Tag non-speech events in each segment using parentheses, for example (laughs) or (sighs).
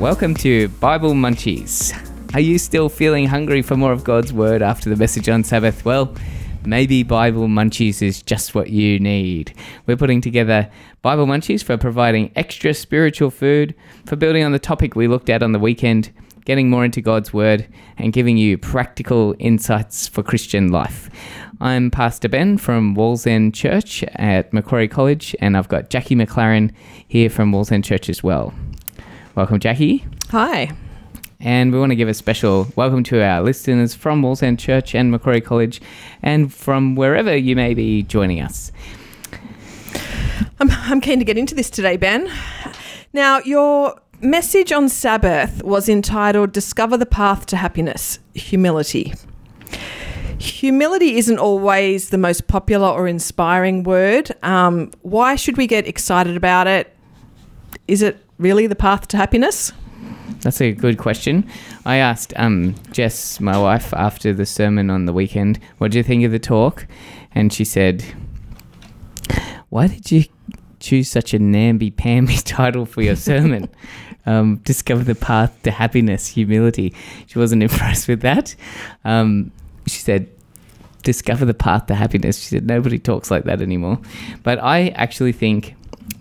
Welcome to Bible Munchies. Are you still feeling hungry for more of God's Word after the message on Sabbath? Well, maybe Bible Munchies is just what you need. We're putting together Bible Munchies for providing extra spiritual food, for building on the topic we looked at on the weekend, getting more into God's Word, and giving you practical insights for Christian life. I'm Pastor Ben from Wallsend Church at Macquarie College, and I've got Jacqui McLaren here from Wallsend Church as well. Welcome, Jacqui. Hi. And we want to give a special welcome to our listeners from Wallsend Church and Macquarie College and from wherever you may be joining us. I'm, I'm keen to get into this today, Ben. Now, your message on Sabbath was entitled Discover the Path to Happiness Humility. Humility isn't always the most popular or inspiring word. Um, why should we get excited about it? Is it really the path to happiness? That's a good question. I asked um, Jess, my wife, after the sermon on the weekend, what do you think of the talk? And she said, Why did you choose such a namby-pamby (laughs) title for your sermon? um, discover the path to happiness, humility. She wasn't (laughs) impressed with that. Um, she said, discover the path to happiness. She said, nobody talks like that anymore. But I actually think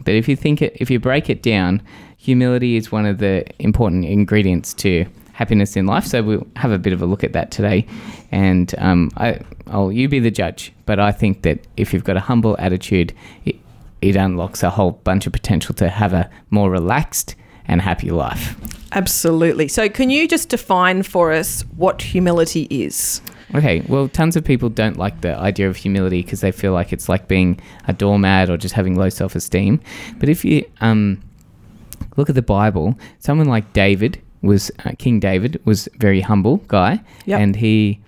that if you think it, if you break it down, humility is one of the important ingredients to happiness in life. So we'll have a bit of a look at that today, and um, I, I'll you be the judge. But I think that if you've got a humble attitude, it, it unlocks a whole bunch of potential to have a more relaxed and happy life. Absolutely. So, can you just define for us what humility is? Okay, well, tons of people don't like the idea of humility because they feel like it's like being a doormat or just having low self esteem. But if you um, look at the Bible, someone like David was uh, King David was a very humble guy, Yep. and he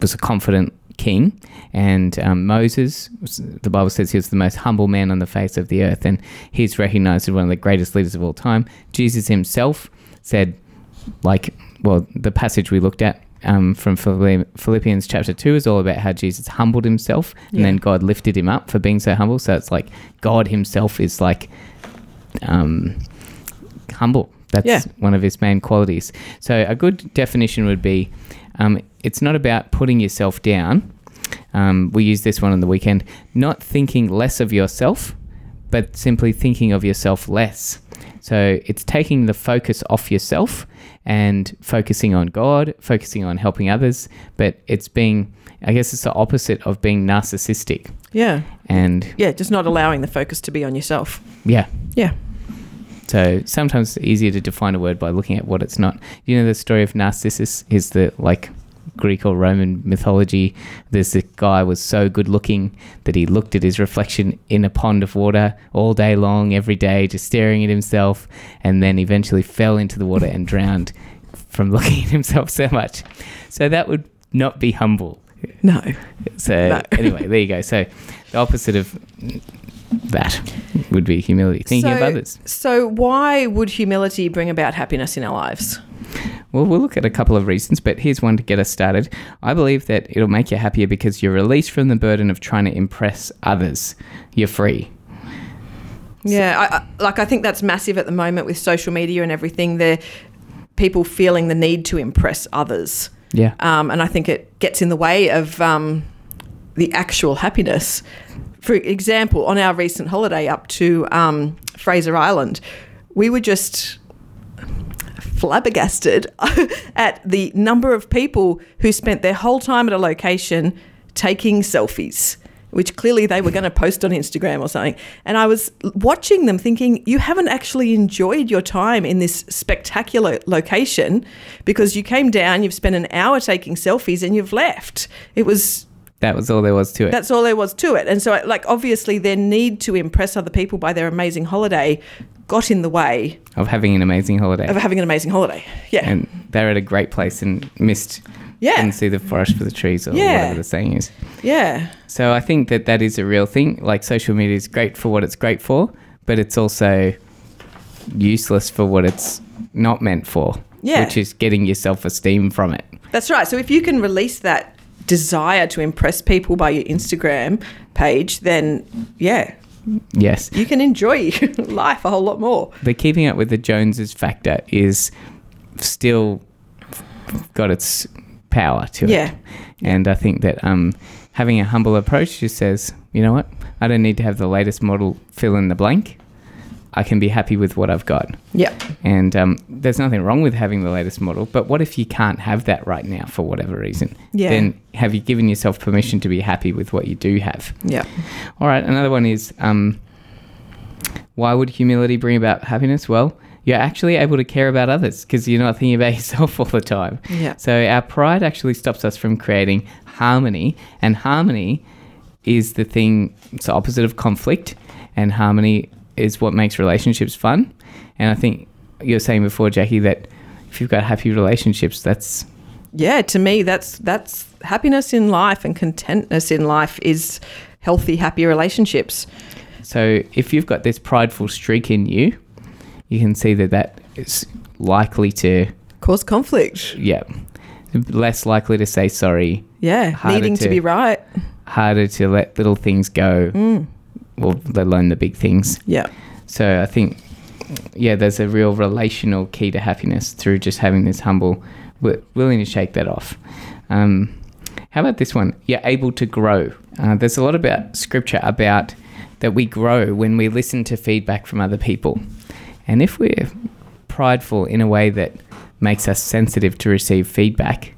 was a confident king. And um, Moses, was- the Bible says he was the most humble man on the face of the earth, and he's recognized as one of the greatest leaders of all time. Jesus himself said, like, well, the passage we looked at. Um, from Philippians chapter 2 is all about how Jesus humbled himself and then God lifted him up for being so humble. So it's like God himself is like um, humble. That's Yeah. one of his main qualities. So a good definition would be um, it's not about putting yourself down. Um, we use this one on the weekend. Not thinking less of yourself, but simply thinking of yourself less. So it's taking the focus off yourself and focusing on God, focusing on helping others. But it's being, I guess, it's the opposite of being narcissistic. Yeah. And Yeah, just not allowing the focus to be on yourself. yeah, Yeah. So sometimes it's easier to define a word by looking at what it's not. You know the story of Narcissus is the like Greek or Roman mythology. There's a guy was so good looking that he looked at his reflection in a pond of water all day long, every day, just staring at himself, and then eventually fell into the water and drowned from (laughs) looking at himself so much. So that would not be humble. No. So No. (laughs) anyway, there you go. So the opposite of that would be humility, thinking of others. So, why would humility bring about happiness in our lives? Well, we'll look at a couple of reasons, but here's one to get us started. I believe that it'll make you happier because you're released from the burden of trying to impress others. You're free. Yeah, I, I, like I think that's massive at the moment with social media and everything. There, people feeling the need to impress others, Yeah. um, and I think it gets in the way of um, the actual happiness. For example, on our recent holiday up to um, Fraser Island, we were just flabbergasted (laughs) at the number of people who spent their whole time at a location taking selfies, which clearly they were going to post on Instagram or something. And I was watching them thinking, you haven't actually enjoyed your time in this spectacular location because you came down, you've spent an hour taking selfies, and you've left. It was That was all there was to it. that's all there was to it. And so, like, obviously, their need to impress other people by their amazing holiday got in the way of having an amazing holiday. of having an amazing holiday. Yeah. and they're at a great place and missed. Yeah. Couldn't see the forest for the trees or Yeah. whatever the saying is. yeah. So I think that that is a real thing. Like social media is great for what it's great for, but it's also useless for what it's not meant for. Yeah. Which is getting your self esteem from it. That's right. So if you can release that desire to impress people by your Instagram page, then yeah, Yes. you can enjoy (laughs) life a whole lot more. The keeping up with the Joneses factor is still got its power to it. Yeah. And I think that um, having a humble approach just says, you know what? I don't need to have the latest model fill in the blank. I can be happy with what I've got. Yeah. And um, there's nothing wrong with having the latest model. But what if you can't have that right now for whatever reason? Yeah. Then have you given yourself permission to be happy with what you do have? Yeah. All right. Another one is um, why would humility bring about happiness? Well, you're actually able to care about others because you're not thinking about (laughs) yourself all the time. Yeah. So our pride actually stops us from creating harmony, and harmony is the thing. It's the opposite of conflict, and harmony is what makes relationships fun. And I think you were saying before, Jacqui, that if you've got happy relationships, that's Yeah, to me that's that's happiness in life and contentness in life is healthy, happy relationships. so. If you've got this prideful streak in you, you can see that that is likely to, Cause conflict. yeah, less likely to say sorry, Yeah. Needing to, to- be right. harder to let little things go, Mm. Or let alone the big things. Yeah. So I think, yeah, there's a real relational key to happiness through just having this humble, wi- willing to shake that off. Um, how about this one? You're able to grow. Uh, there's a lot about scripture about that we grow when we listen to feedback from other people. And if we're prideful in a way that makes us sensitive to receive feedback,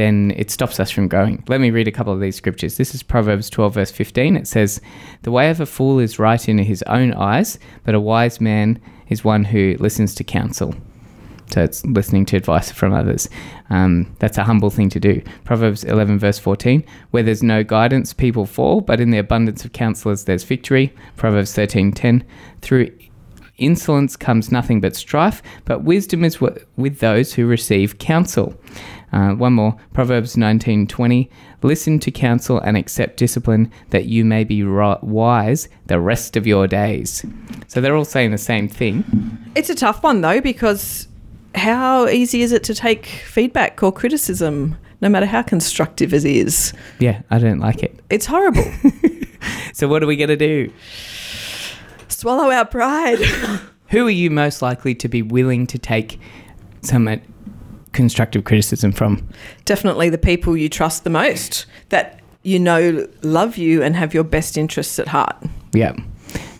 then it stops us from growing. Let me read a couple of these scriptures. This is Proverbs 12, verse 15. It says, The way of a fool is right in his own eyes, but a wise man is one who listens to counsel. So it's listening to advice from others. Um, that's a humble thing to do. Proverbs 11, verse 14. Where there's no guidance, people fall, but in the abundance of counselors, there's victory. Proverbs 13, 10. Through insolence comes nothing but strife, but wisdom is wi- with those who receive counsel. Uh, one more, Proverbs 19:20. Listen to counsel and accept discipline, that you may be ri- wise the rest of your days. So they're all saying the same thing. It's a tough one though because how easy is it to take feedback or criticism, no matter how constructive it is? Yeah, I don't like it. It's horrible. (laughs) So what are we gonna do? Swallow our pride. (laughs) Who are you most likely to be willing to take some uh, constructive criticism from? Definitely the people you trust the most that you know love you and have your best interests at heart. Yeah.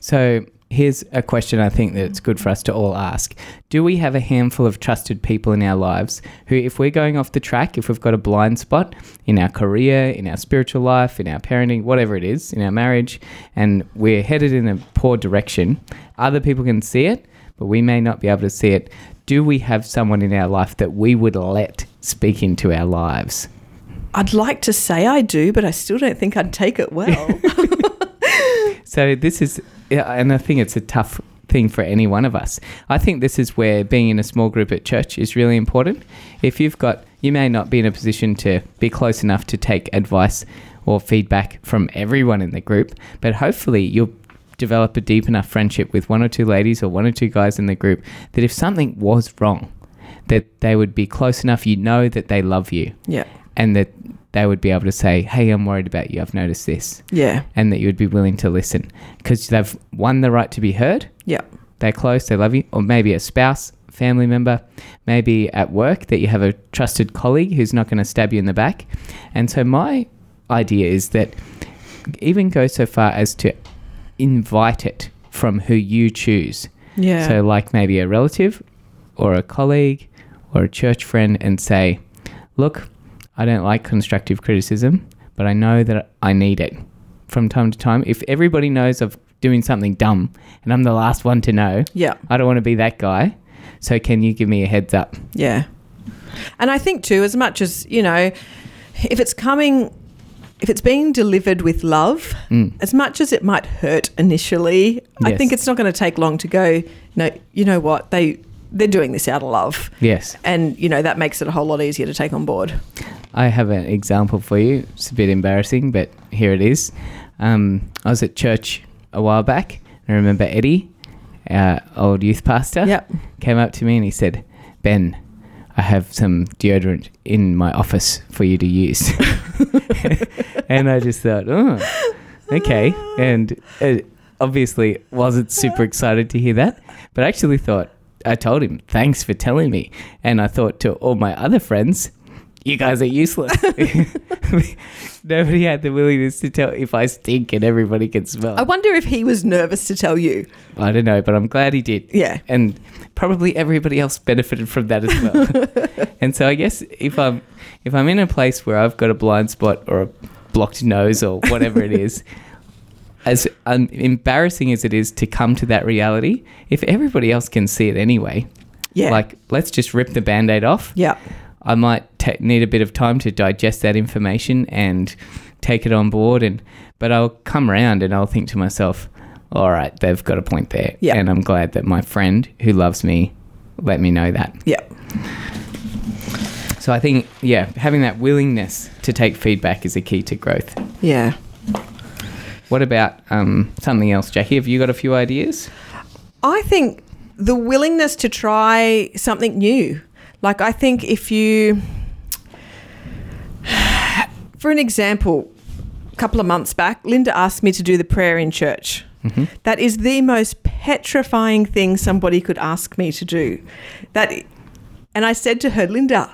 So here's a question I think that it's good for us to all ask. Do we have a handful of trusted people in our lives who, if we're going off the track, if we've got a blind spot in our career, in our spiritual life, in our parenting, whatever it is, in our marriage, and we're headed in a poor direction, other people can see it, but we may not be able to see it. Do we have someone in our life that we would let speak into our lives? I'd like to say I do, but I still don't think I'd take it well. (laughs) So this is, and I think it's a tough thing for any one of us. I think this is where being in a small group at church is really important. If you've got, you may not be in a position to be close enough to take advice or feedback from everyone in the group, but hopefully you'll develop a deep enough friendship with one or two ladies or one or two guys in the group that if something was wrong, that they would be close enough, you know that they love you yeah. and that they would be able to say, Hey, I'm worried about you. I've noticed this Yeah. and that you would be willing to listen because they've won the right to be heard. Yeah. They're close, they love you, or maybe a spouse, family member, maybe at work that you have a trusted colleague who's not going to stab you in the back. And so, my idea is that even go so far as to invite it from who you choose. Yeah. So, like maybe a relative or a colleague or a church friend, and say, Look, I don't like constructive criticism, but I know that I need it from time to time. If everybody knows of doing something dumb and I'm the last one to know, yeah. I don't want to be that guy. So, can you give me a heads up? Yeah. And I think too, as much as, you know, if it's coming if it's being delivered with love, Mm. as much as it might hurt initially, I think it's not going to take long to go, no, you know what? They they're doing this out of love. Yes. And, you know, that makes it a whole lot easier to take on board. I have an example for you. It's a bit embarrassing, but here it is. Um, I was at church a while back. And I remember Eddie, our old youth pastor, Yep. came up to me and he said, Ben, I have some deodorant in my office for you to use. (laughs) and I just thought, oh, okay. And uh, obviously wasn't super excited to hear that, but I actually thought, I told him, thanks for telling me. And I thought to all my other friends, you guys are useless. (laughs) Nobody had the willingness to tell if I stink and everybody can smell. I wonder if he was nervous to tell you. I don't know, but I'm glad he did. Yeah. And probably everybody else benefited from that as well. (laughs) and so I guess if I'm if I'm in a place where I've got a blind spot or a blocked nose or whatever it is, as um, embarrassing as it is to come to that reality, if everybody else can see it anyway, Yeah. like let's just rip the band-aid off. yeah. I might ta need a bit of time to digest that information and take it on board. And but I'll come around and I'll think to myself, all right, they've got a point there. Yeah. And I'm glad that my friend who loves me let me know that. Yeah. So I think, yeah, having that willingness to take feedback is a key to growth. Yeah. What about um, something else, Jacqui? Have you got a few ideas? I think the willingness to try something new. Like, I think if you, (sighs) for an example, a couple of months back, Linda asked me to do the prayer in church. Mhm. That is the most petrifying thing somebody could ask me to do. That, and I said to her, Linda,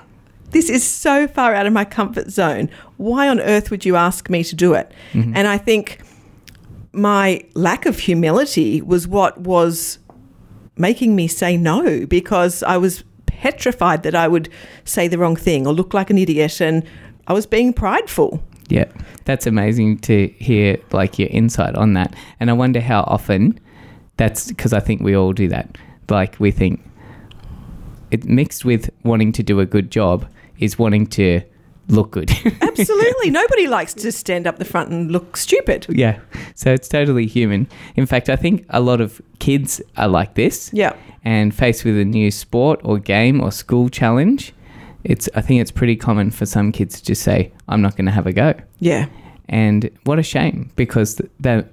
this is so far out of my comfort zone. Why on earth would you ask me to do it? And I think my lack of humility was what was making me say no because I was petrified that I would say the wrong thing or look like an idiot and I was being prideful. Yeah, that's amazing to hear like your insight on that. And I wonder how often that's because I think we all do that. Like we think it mixed with wanting to do a good job is wanting to look good. (laughs) Absolutely. Nobody likes to stand up the front and look stupid. yeah. So it's totally human. In fact, I think a lot of kids are like this Yeah. and faced with a new sport or game or school challenge, it's I think it's pretty common for some kids to just say, I'm not going to have a go. Yeah. And what a shame because the, the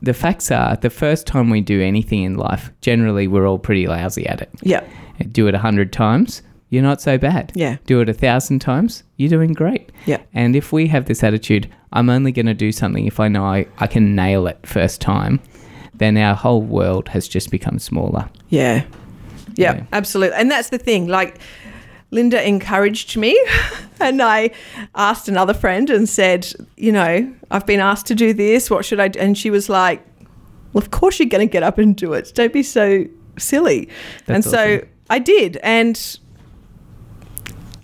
the facts are the first time we do anything in life, generally we're all pretty lousy at it. Yeah. Do it a hundred times, you're not so bad. Yeah. Do it a thousand times, you're doing great. Yeah. And if we have this attitude, I'm only going to do something if I know I, I can nail it first time, then our whole world has just become smaller. Yeah. Yeah, Yeah. absolutely. And that's the thing. Like, Linda encouraged me, (laughs) and I asked another friend and said, You know, I've been asked to do this. What should I do? And she was like, Well, of course you're going to get up and do it. Don't be so silly. and That's so. I did. And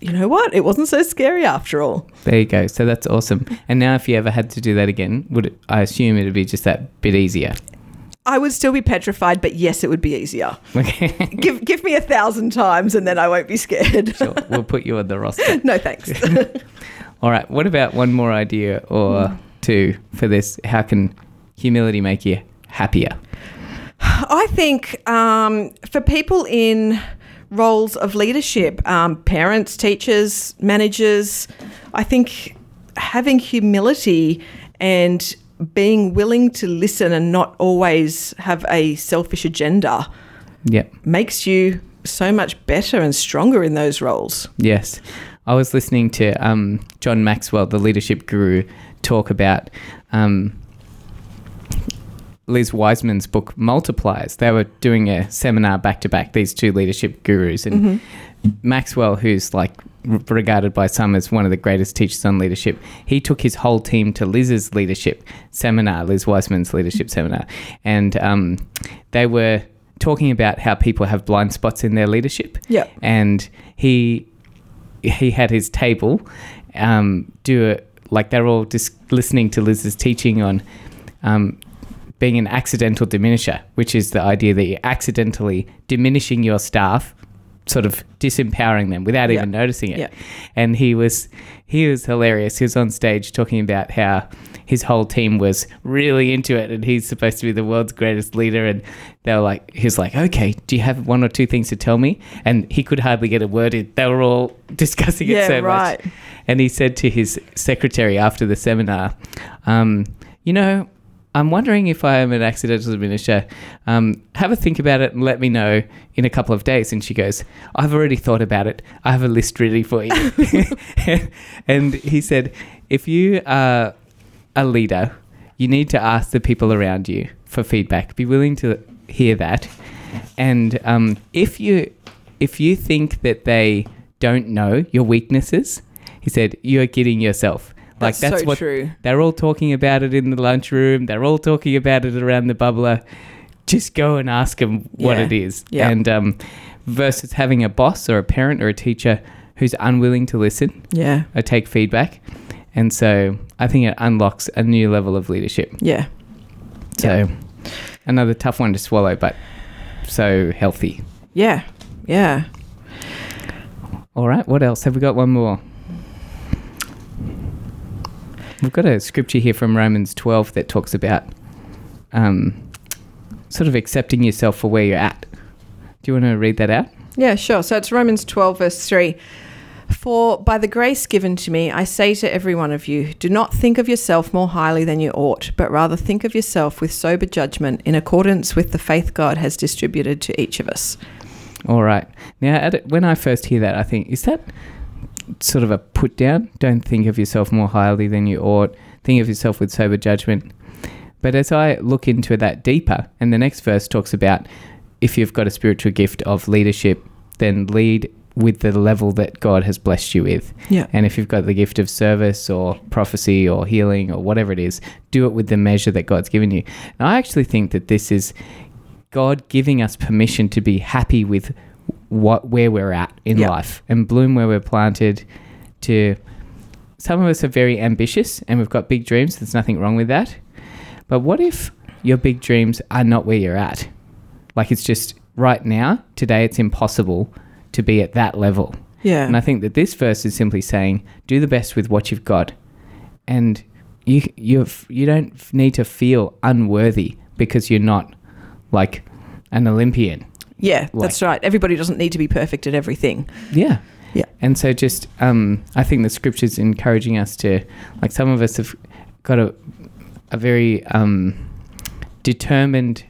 you know what? It wasn't so scary after all. There you go. So that's awesome. And now, if you ever had to do that again, would it, I assume it'd be just that bit easier? I would still be petrified, but yes, it would be easier. Okay. (laughs) give give me a thousand times, and then I won't be scared. (laughs) sure. We'll put you on the roster. (laughs) no thanks. All right. What about one more idea or two for this? How can humility make you happier? I think um, for people in roles of leadership, um, parents, teachers, managers, I think having humility and being willing to listen and not always have a selfish agenda Yep. makes you so much better and stronger in those roles. Yes. I was listening to um, John Maxwell, the leadership guru, talk about um, Liz Wiseman's book Multipliers. They were doing a seminar back to back, these two leadership gurus. And Maxwell, who's like regarded by some as one of the greatest teachers on leadership, he took his whole team to Liz's leadership seminar, Liz Wiseman's leadership seminar. And um, they were talking about how people have blind spots in their leadership Yeah. and he he had his table um, do it like they're all just listening to Liz's teaching on um, being an accidental diminisher, which is the idea that you're accidentally diminishing your staff, sort of disempowering them without Yeah. even noticing it. Yeah. And he was he was hilarious. He was on stage talking about how his whole team was really into it and he's supposed to be the world's greatest leader and they were like he was like, Okay, do you have one or two things to tell me? And he could hardly get a word in. They were all (laughs) discussing it Yeah, so right. much. And he said to his secretary after the seminar, um, you know, I'm wondering if I am an accidental diminisher. Um, have a think about it and let me know in a couple of days. And she goes, I've already thought about it. I have a list ready for you. (laughs) (laughs) and he said, if you are a leader, you need to ask the people around you for feedback. Be willing to hear that. And um, if you if you think that they don't know your weaknesses, he said you're kidding yourself. Like That's that's so what true. they're all talking about it in the lunchroom. They're all talking about it around the bubbler. Just go and ask them what Yeah. it is. Yeah. And um, versus having a boss or a parent or a teacher who's unwilling to listen Yeah. or take feedback. And so I think it unlocks a new level of leadership. Yeah. So another tough one to swallow, but so healthy. Yeah. Yeah. All right, what else? Have we got one more? We've got a scripture here from Romans 12 that talks about um, sort of accepting yourself for where you're at. Do you want to read that out? Yeah, sure. So it's Romans 12, verse 3. For by the grace given to me, I say to every one of you, do not think of yourself more highly than you ought, but rather think of yourself with sober judgment in accordance with the faith God has distributed to each of us. All right. Now, when I first hear that, I think, is that sort of a put down? Don't think of yourself more highly than you ought. Think of yourself with sober judgment. But as I look into that deeper, and the next verse talks about if you've got a spiritual gift of leadership, then lead with the level that God has blessed you with. Yeah. And if you've got the gift of service or prophecy or healing or whatever it is, do it with the measure that God's given you. And I actually think that this is God giving us permission to be happy with what where we're at in Yeah. life and bloom where we're planted to some of us are very ambitious and we've got big dreams there's nothing wrong with that but what if your big dreams are not where you're at like it's just right now today it's impossible to be at that level Yeah. and I think that this verse is simply saying, do the best with what you've got, and you you you don't need to feel unworthy because you're not like an Olympian. Yeah, like- that's right. Everybody doesn't need to be perfect at everything. Yeah. Yeah. And so just um, I think the scripture's encouraging us to like some of us have got a a very um, determined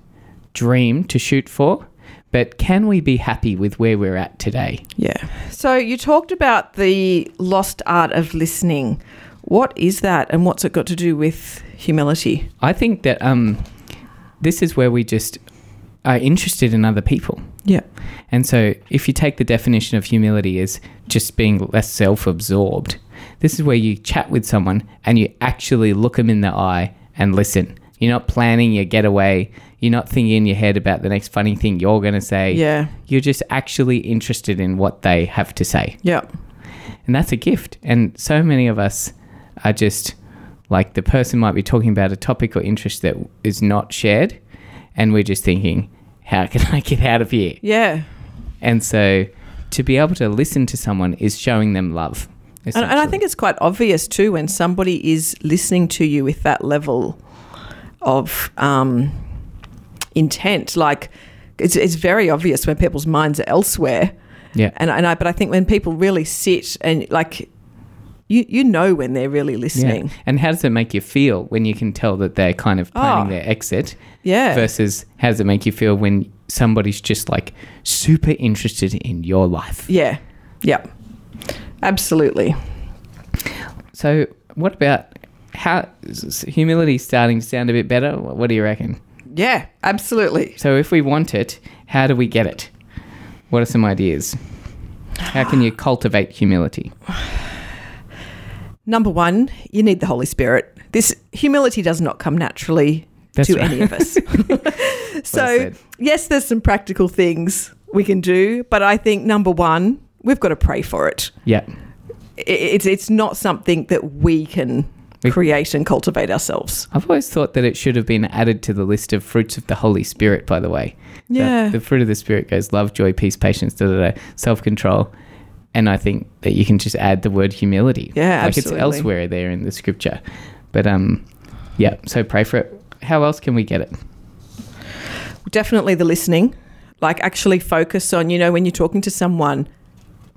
dream to shoot for, but can we be happy with where we're at today? Yeah. So you talked about the lost art of listening. What is that and what's it got to do with humility? I think that um, this is where we just are interested in other people. Yeah. And so, if you take the definition of humility as just being less self absorbed, this is where you chat with someone and you actually look them in the eye and listen. You're not planning your getaway. You're not thinking in your head about the next funny thing you're going to say. Yeah. You're just actually interested in what they have to say. Yeah. And that's a gift. And so many of us are just like the person might be talking about a topic or interest that is not shared. And we're just thinking, how can I get out of here? Yeah. And so to be able to listen to someone is showing them love. And, and I think it's quite obvious too when somebody is listening to you with that level of um, intent. Like it's, it's very obvious when people's minds are elsewhere. yeah. And, and I, but I think when people really sit and like, you, you know when they're really listening. Yeah. And how does it make you feel when you can tell that they're kind of oh. planning Oh. their exit Yeah. versus how does it make you feel when somebody's just like super interested in your life? Yeah. Yep. Absolutely. So, what about how humility starting to sound a bit better? What do you reckon? Yeah. Absolutely. So, if we want it, how do we get it? What are some ideas? How can you cultivate humility? Number one, you need the Holy Spirit. This humility does not come naturally That's to right. any of us. (laughs) (laughs) so, yes, there's some practical things we can do, but I think number one, we've got to pray for it. Yeah. It's it's not something that we can create and cultivate ourselves. I've always thought that it should have been added to the list of fruits of the Holy Spirit, by the way. Yeah. the fruit of the Spirit goes love, joy, peace, patience, da, da, da, self control. And I think that you can just add the word humility. Yeah, Like absolutely. it's elsewhere there in the scripture. But um, yeah, so pray for it. How else can we get it? Definitely the listening, like actually focus on, you know, when you're talking to someone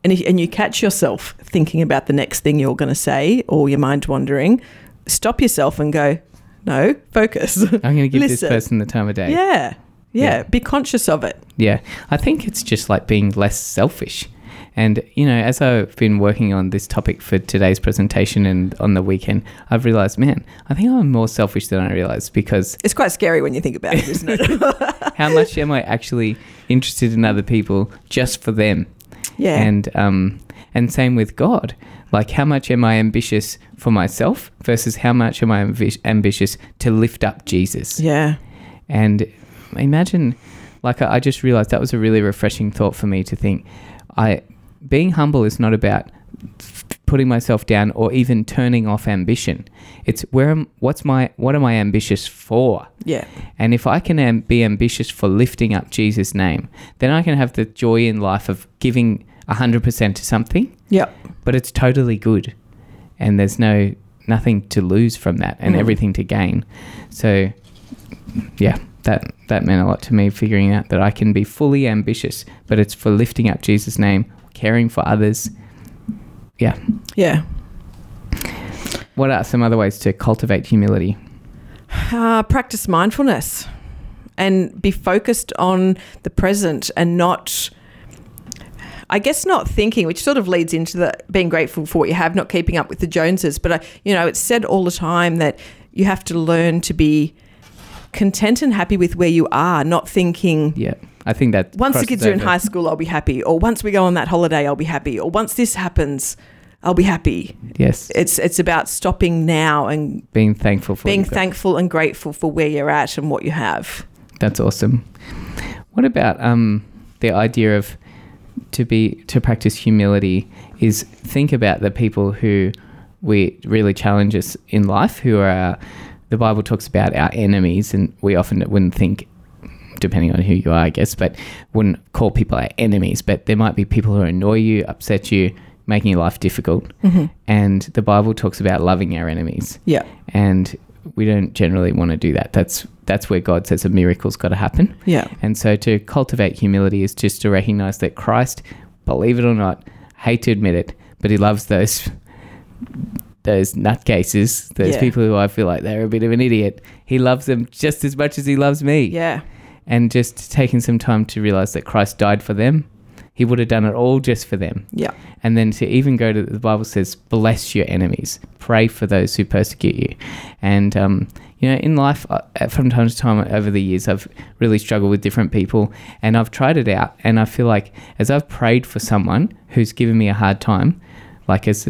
and, if, and you catch yourself thinking about the next thing you're going to say or your mind wandering, stop yourself and go, no, focus. I'm going to give this person the time of day. Yeah, yeah. Yeah. Be conscious of it. Yeah. I think it's just like being less selfish And, you know, as I've been working on this topic for today's presentation and on the weekend, I've realized, man, I think I'm more selfish than I realized because It's quite scary when you think about it, isn't it? (laughs) how much am I actually interested in other people just for them? yeah. And um, and same with God. Like, how much am I ambitious for myself versus how much am I ambi- ambitious to lift up Jesus? yeah. And imagine, like, I I just realized that was a really refreshing thought for me to think. I being humble is not about putting myself down or even turning off ambition. It's where am what's my what am I ambitious for? Yeah. And if I can am, be ambitious for lifting up Jesus' name, then I can have the joy in life of giving 100% to something, Yep. but it's totally good. And there's no nothing to lose from that and Mm. everything to gain. So yeah, that that meant a lot to me figuring out that I can be fully ambitious, but it's for lifting up Jesus' name, caring for others. Yeah. Yeah. What are some other ways to cultivate humility? Uh, practice mindfulness and be focused on the present and not I guess not thinking, which sort of leads into the being grateful for what you have, not keeping up with the Joneses. But, uh, you know, it's said all the time that you have to learn to be content and happy with where you are, not thinking, Yeah. I think that once the kids are in high school, I'll be happy. Or once we go on that holiday, I'll be happy. Or once this happens, I'll be happy. Yes. It's, it's about stopping now and being thankful for being what you've got. thankful and grateful for where you're at and what you have. That's awesome. What about um, the idea of to be to practice humility is think about the people who we really challenge us in life who are our, the Bible talks about our enemies and we often wouldn't think depending on who you are I guess but wouldn't call people our enemies but there might be people who annoy you upset you making your life difficult mm-hmm. and the Bible talks about loving our enemies Yeah. and we don't generally want to do that that's that's where God says a miracle's got to happen Yeah. and so to cultivate humility is just to recognize that Christ, believe it or not, hate to admit it, but he loves those those nutcases, those Yeah. people who I feel like they're a bit of an idiot. He loves them just as much as he loves me. Yeah. And just taking some time to realize that Christ died for them. He would have done it all just for them. Yeah. And then to even go to the Bible says, bless your enemies, pray for those who persecute you. And, um, you know, in life, uh, from time to time over the years, I've really struggled with different people and I've tried it out. And I feel like as I've prayed for someone who's given me a hard time, like as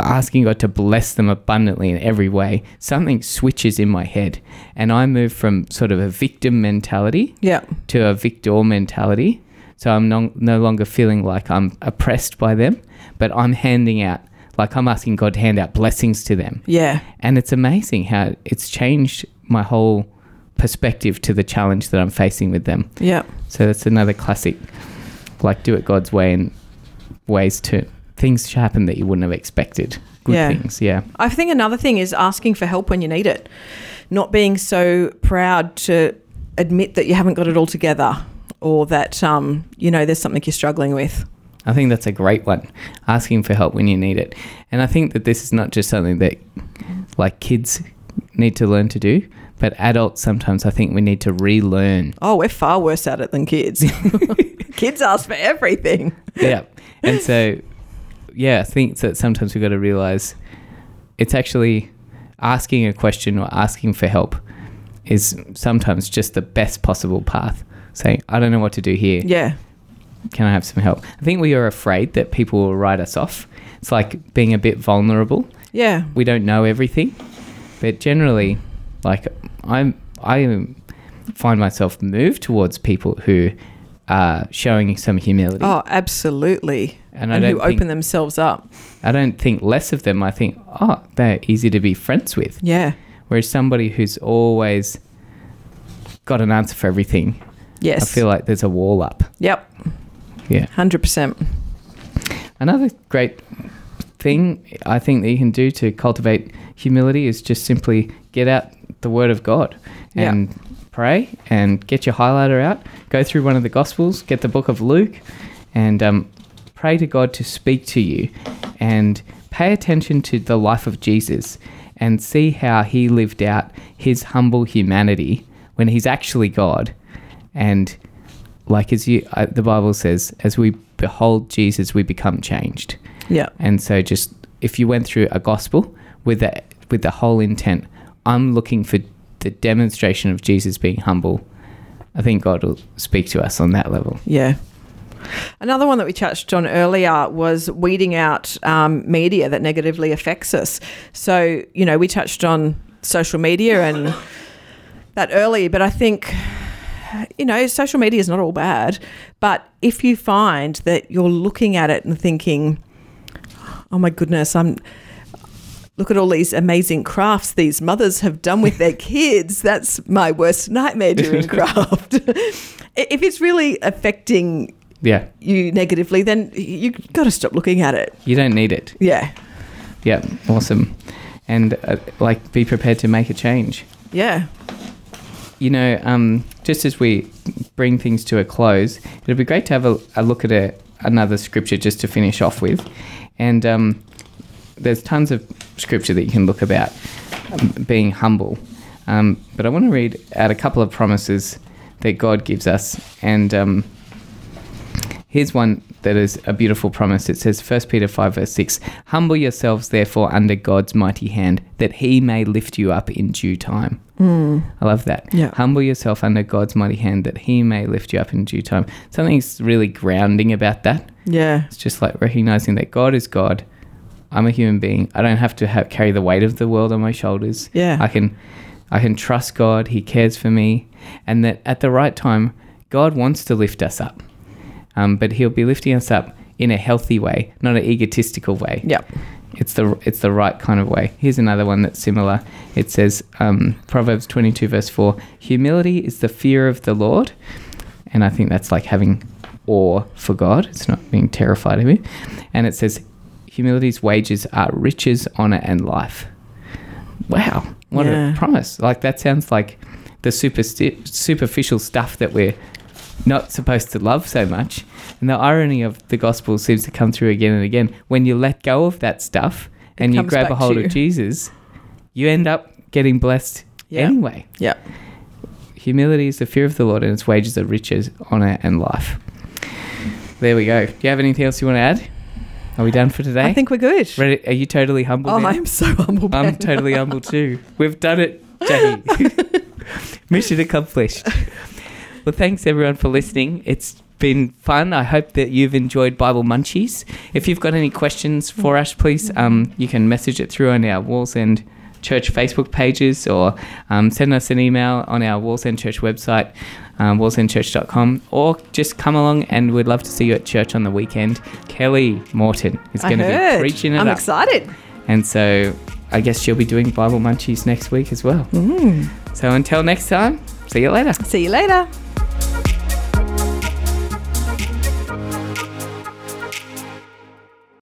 asking God to bless them abundantly in every way, something switches in my head. And I move from sort of a victim mentality Yeah. to a victor mentality. So I'm no, no longer feeling like I'm oppressed by them, but I'm handing out, like I'm asking God to hand out blessings to them. Yeah. And it's amazing how it's changed my whole perspective to the challenge that I'm facing with them. Yeah. So that's another classic, like do it God's way and ways to things happen that you wouldn't have expected. Good Yeah. things, yeah. I think another thing is asking for help when you need it, not being so proud to admit that you haven't got it all together or that um, you know there's something you're struggling with. I think that's a great one. Asking for help when you need it. And I think that this is not just something that like kids need to learn to do, but adults sometimes I think we need to relearn. Oh, we're far worse at it than kids. (laughs) (laughs) kids ask for everything. yeah. And so yeah, I think that sometimes we've got to realize it's actually asking a question or asking for help is sometimes just the best possible path. Saying, I don't know what to do here. Yeah. Can I have some help? I think we are afraid that people will write us off. It's like being a bit vulnerable. Yeah. we don't know everything, but generally, like I'm, I find myself moved towards people who are showing some humility, Oh, absolutely. And I And, don't who think, open themselves up. I don't think less of them. I think, oh, they're easy to be friends with. Yeah. Whereas somebody who's always got an answer for everything, Yes. I feel like there's a wall up. Yep. Yeah. Hundred percent. Another great thing I think that you can do to cultivate humility is just simply get out the Word of God and pray and get your highlighter out. Go through one of the Gospels, get the book of Luke, and um, pray to God to speak to you and pay attention to the life of Jesus and see how he lived out his humble humanity when he's actually God and like as you, uh, the Bible says, as we behold Jesus, we become changed. Yeah. And so, just if you went through a gospel with the with the whole intent, I'm looking for the demonstration of Jesus being humble. I think God will speak to us on that level. Yeah. Another one that we touched on earlier was weeding out um, media that negatively affects us. So, you know, we touched on social media and (laughs) that early, but I think, you know, social media is not all bad. But if you find that you're looking at it and thinking, oh my goodness, I'm. Look at all these amazing crafts these mothers have done with their (laughs) kids. That's my worst nightmare doing (laughs) craft. if it's really affecting Yeah, you negatively, then you got to stop looking at it. you don't need it. Yeah. Yeah, awesome. And uh, like, be prepared to make a change. Yeah. You know, um, just as we bring things to a close, it'd be great to have a, a look at a, another scripture just to finish off with. And um, there's tons of scripture that you can look about um, being humble. Um, but I want to read out a couple of promises that God gives us. And um, here's one that is a beautiful promise. It says, 1 Peter 5, verse 6 Humble yourselves, therefore, under God's mighty hand, that he may lift you up in due time. Hmm. I love that. Yeah. Humble yourself under God's mighty hand, that he may lift you up in due time. Something's really grounding about that. Yeah. It's just like recognizing that God is God. I'm a human being. I don't have to have, carry the weight of the world on my shoulders. Yeah. I can, I can trust God. He cares for me, and that at the right time, God wants to lift us up. Um, but He'll be lifting us up in a healthy way, not an egotistical way. Yep. It's the it's the right kind of way. Here's another one that's similar. It says um, Proverbs 22 verse 4: Humility is the fear of the Lord, and I think that's like having awe for God. It's not being terrified of Him. And it says, humility's wages are riches, honor, and life. Wow, what Yeah. a promise! Like that sounds like the supersti- superficial stuff that we're not supposed to love so much. And the irony of the gospel seems to come through again and again. When you let go of that stuff and you grab a hold of Jesus, you end up getting blessed Yeah. anyway. Yep. Humility is the fear of the Lord, and its wages are riches, honor, and life. There we go. Do you have anything else you want to add? Are we done for today? I think we're good. Ready? Are you totally humble? Oh. I'm so humble. I'm totally humble too. (laughs) We've done it, Jacqui. (laughs) Mission accomplished. Well, thanks everyone for listening. It's been fun. I hope that you've enjoyed Bible Munchies. If you've got any questions for us, please, um, you can message it through on our Wallsend Church Facebook pages or um, send us an email on our Wallsend Church website, um, wallsendchurch.com, or just come along and we'd love to see you at church on the weekend. Kelly Morton is going to be preaching it I'm up. excited. And so I guess she'll be doing Bible Munchies next week as well. Mm. So until next time, see you later. See you later.